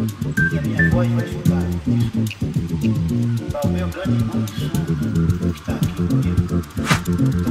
E a minha voz vai chegar para o meu grande irmão que está aqui comigo.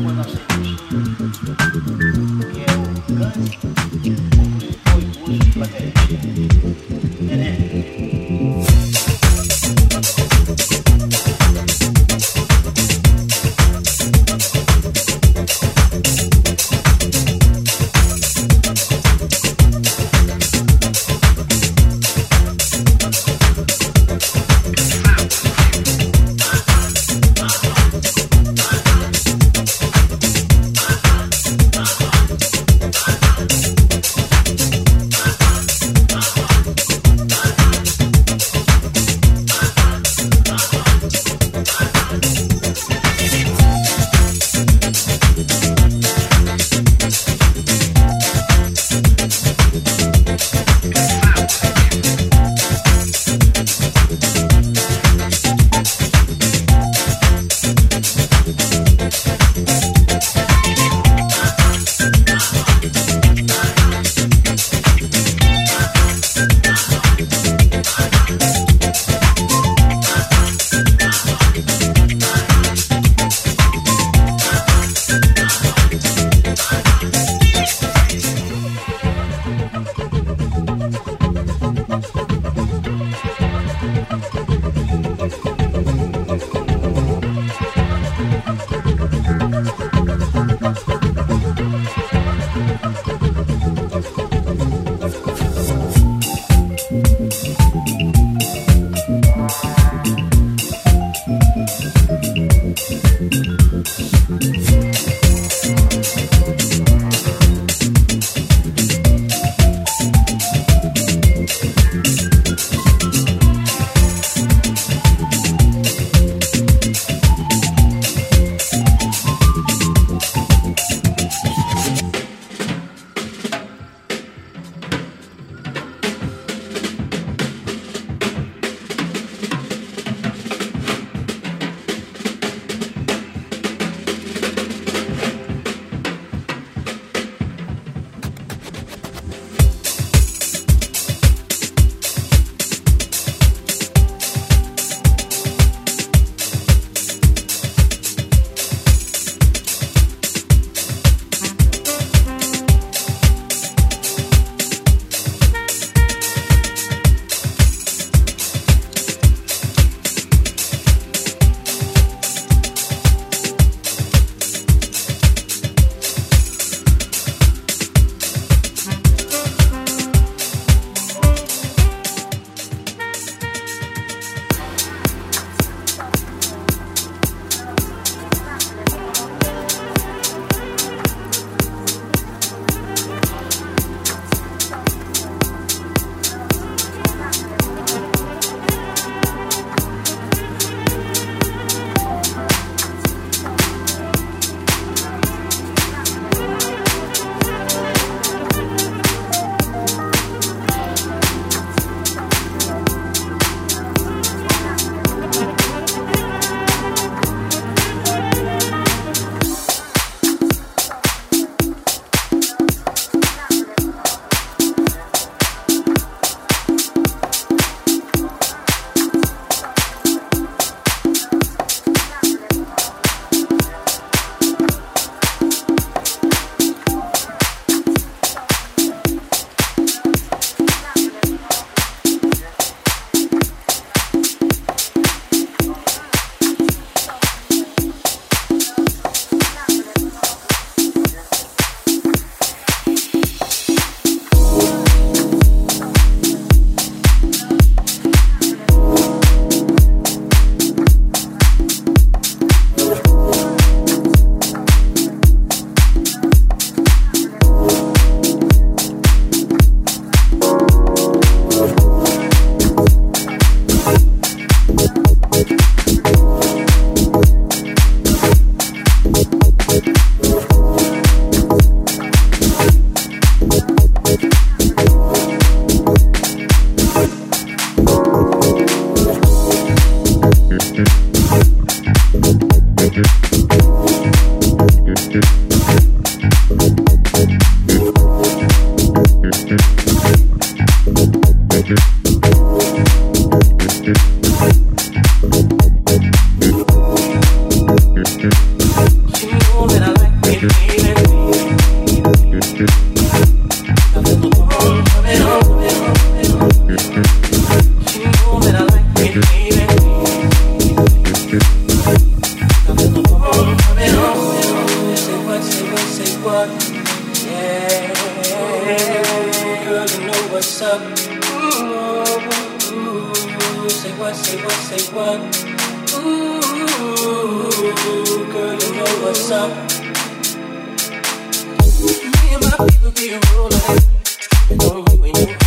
know you and you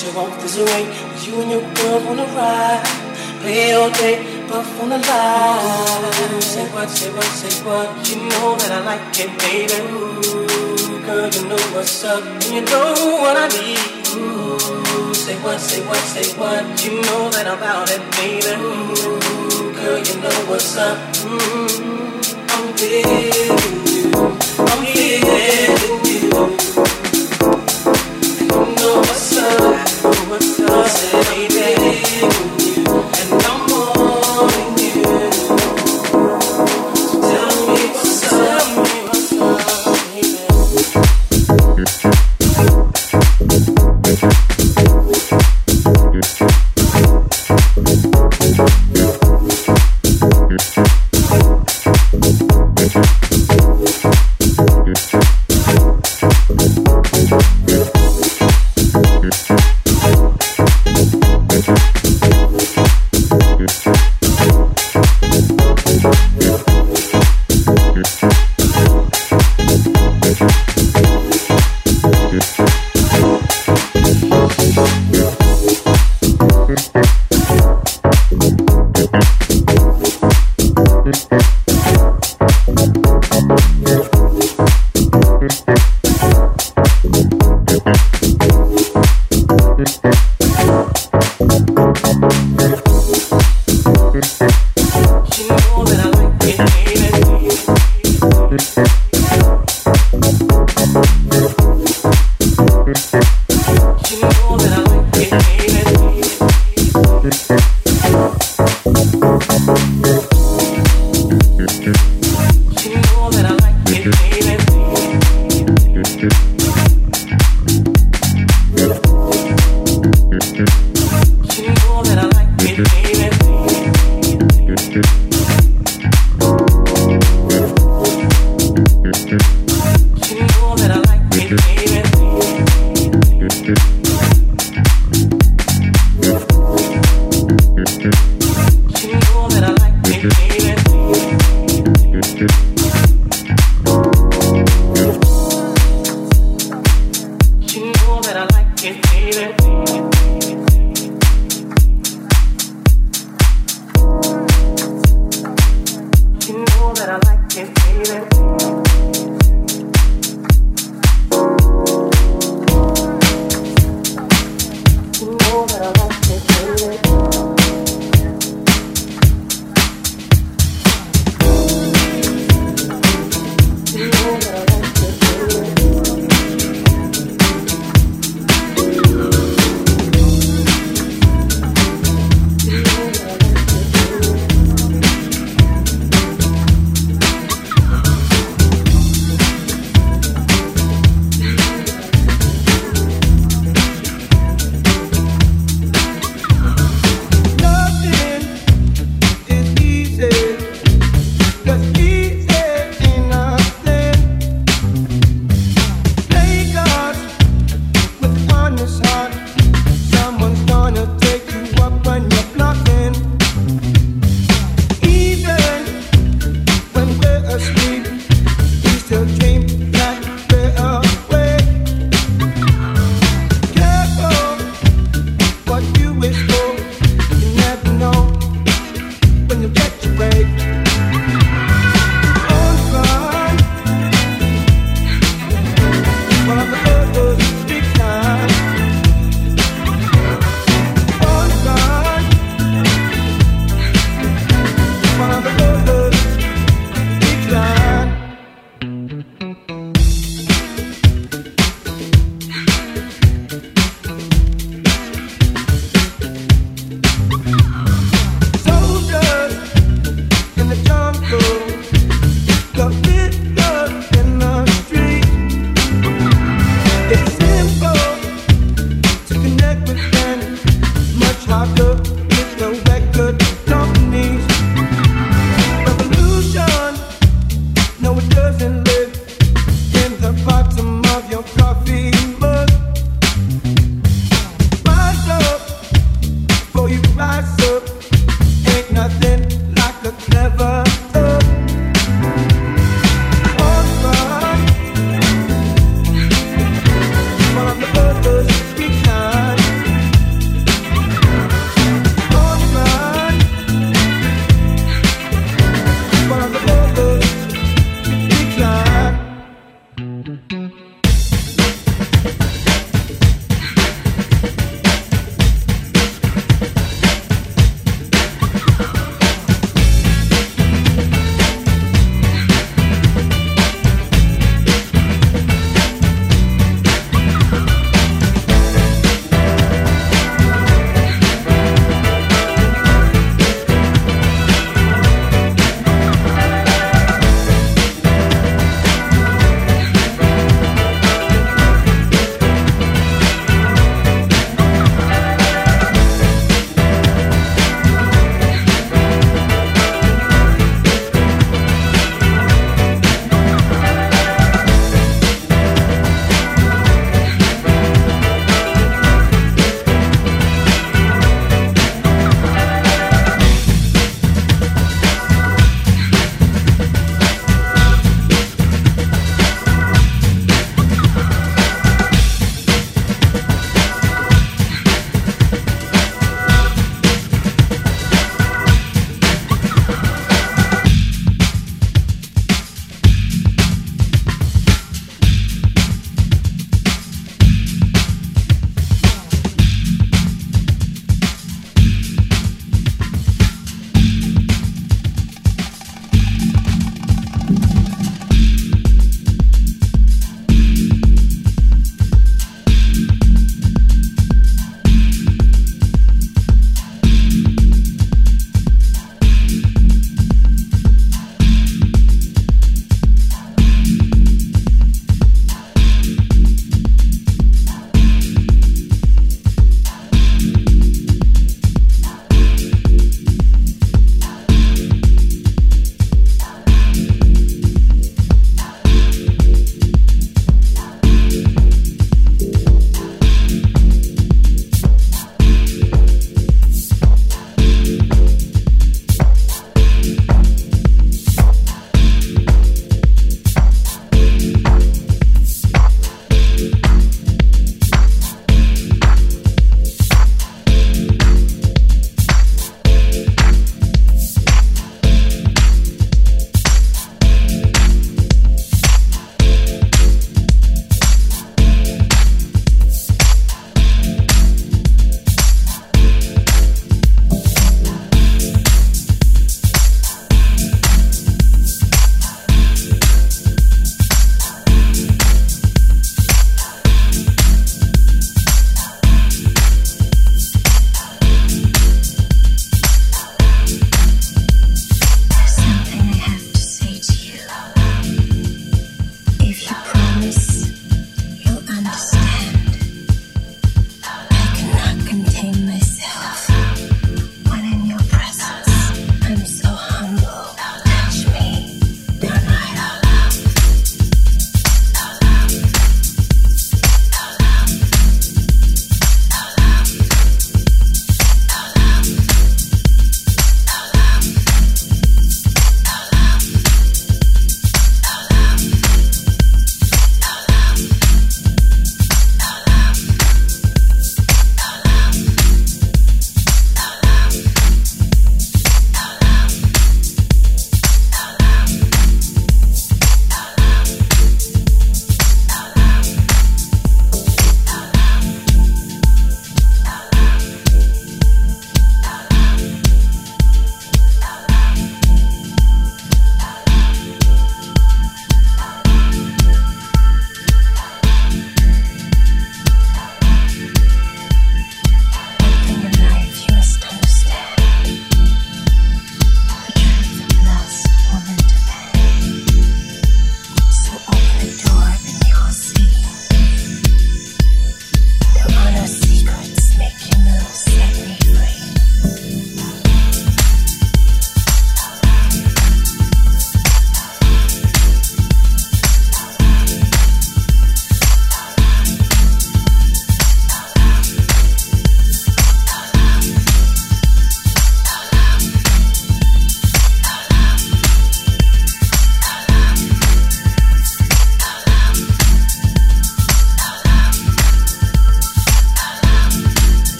that you walk this way. You and your girl wanna ride, play all day, but on the line. Say what, say what, say what. You know that I like it, baby. Ooh, girl, you know what's up, and you know what I need. Ooh, say what, say what, say what. You know that I'm out it, baby. Ooh, girl, you know what's up. Mm, I'm feeling you. I'm feeling. Você baby.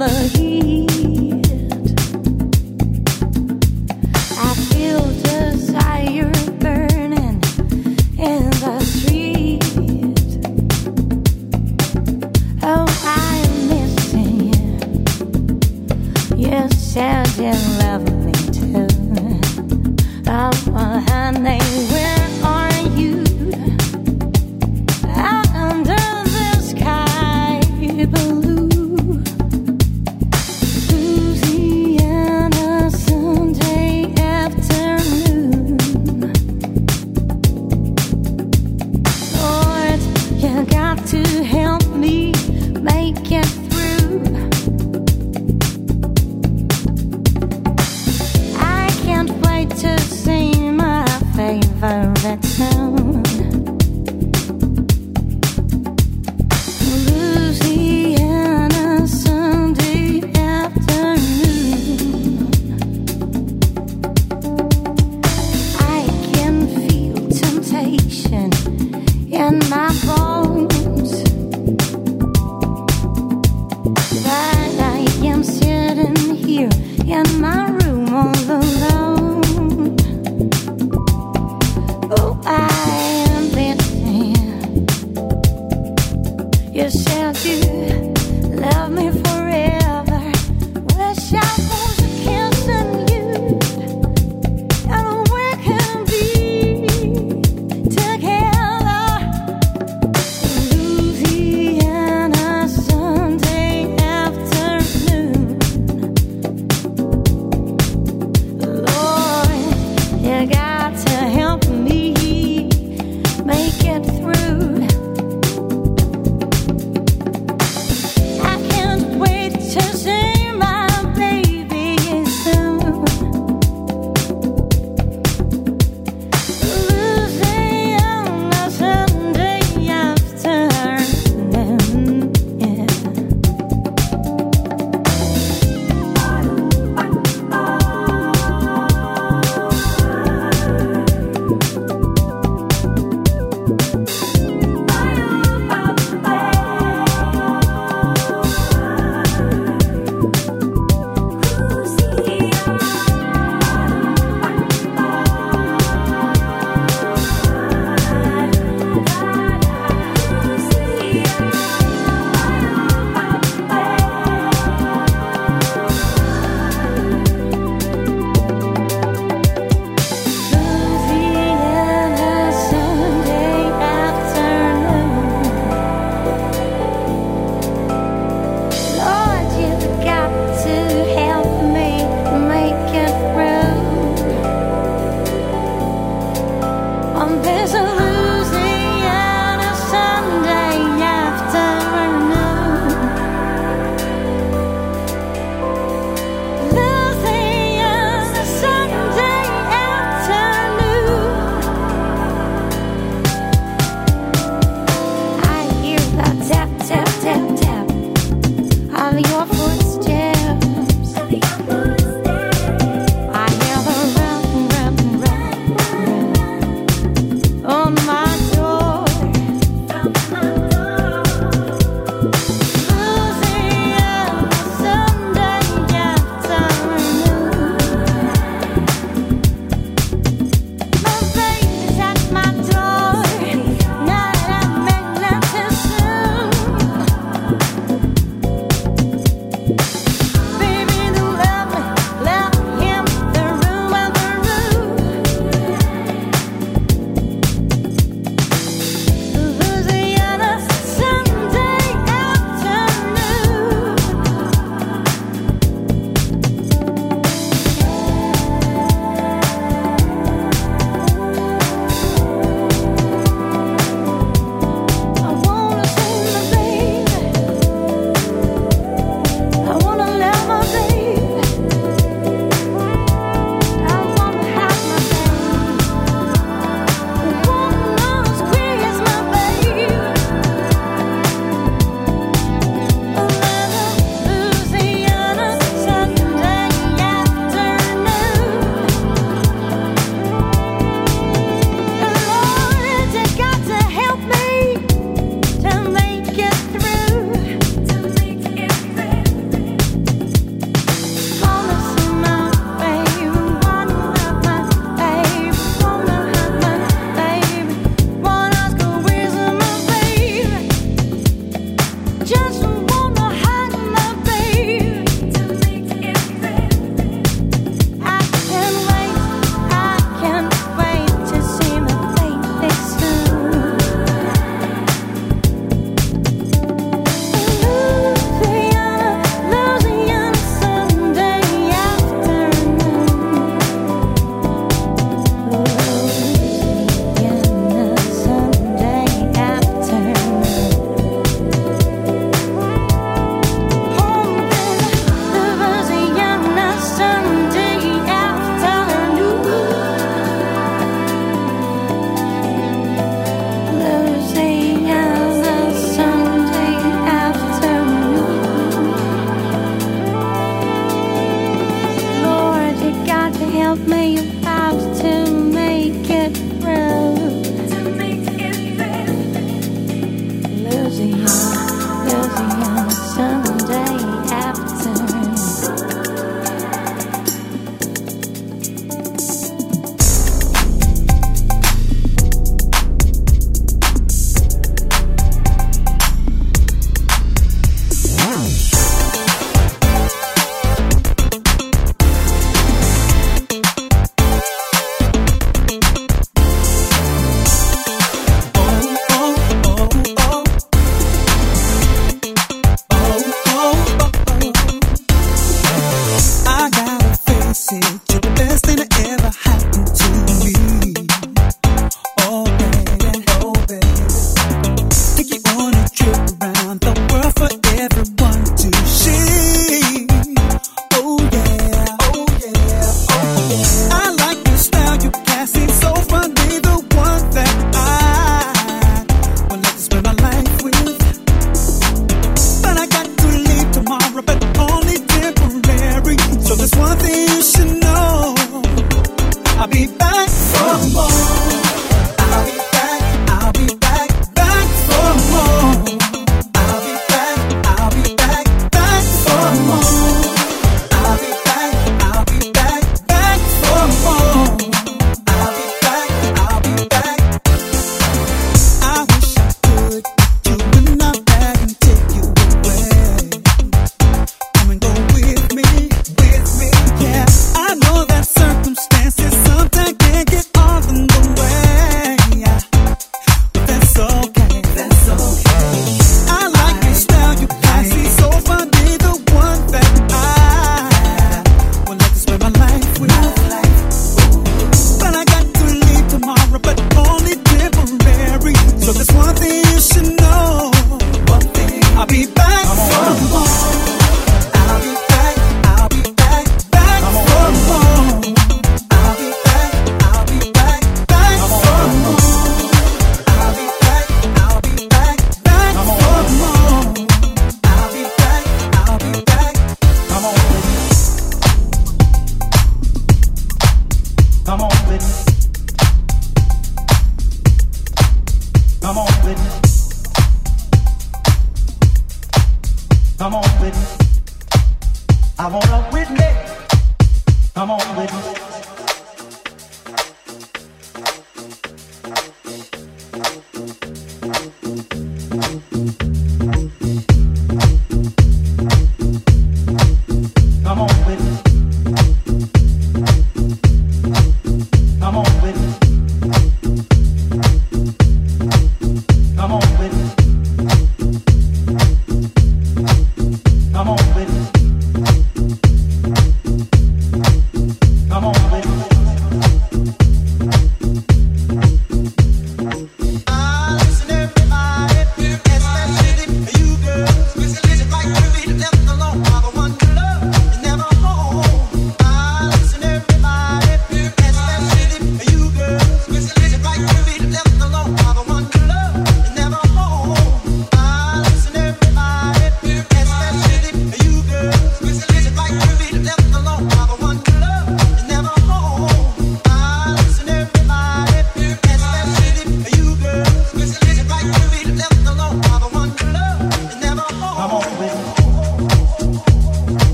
Wait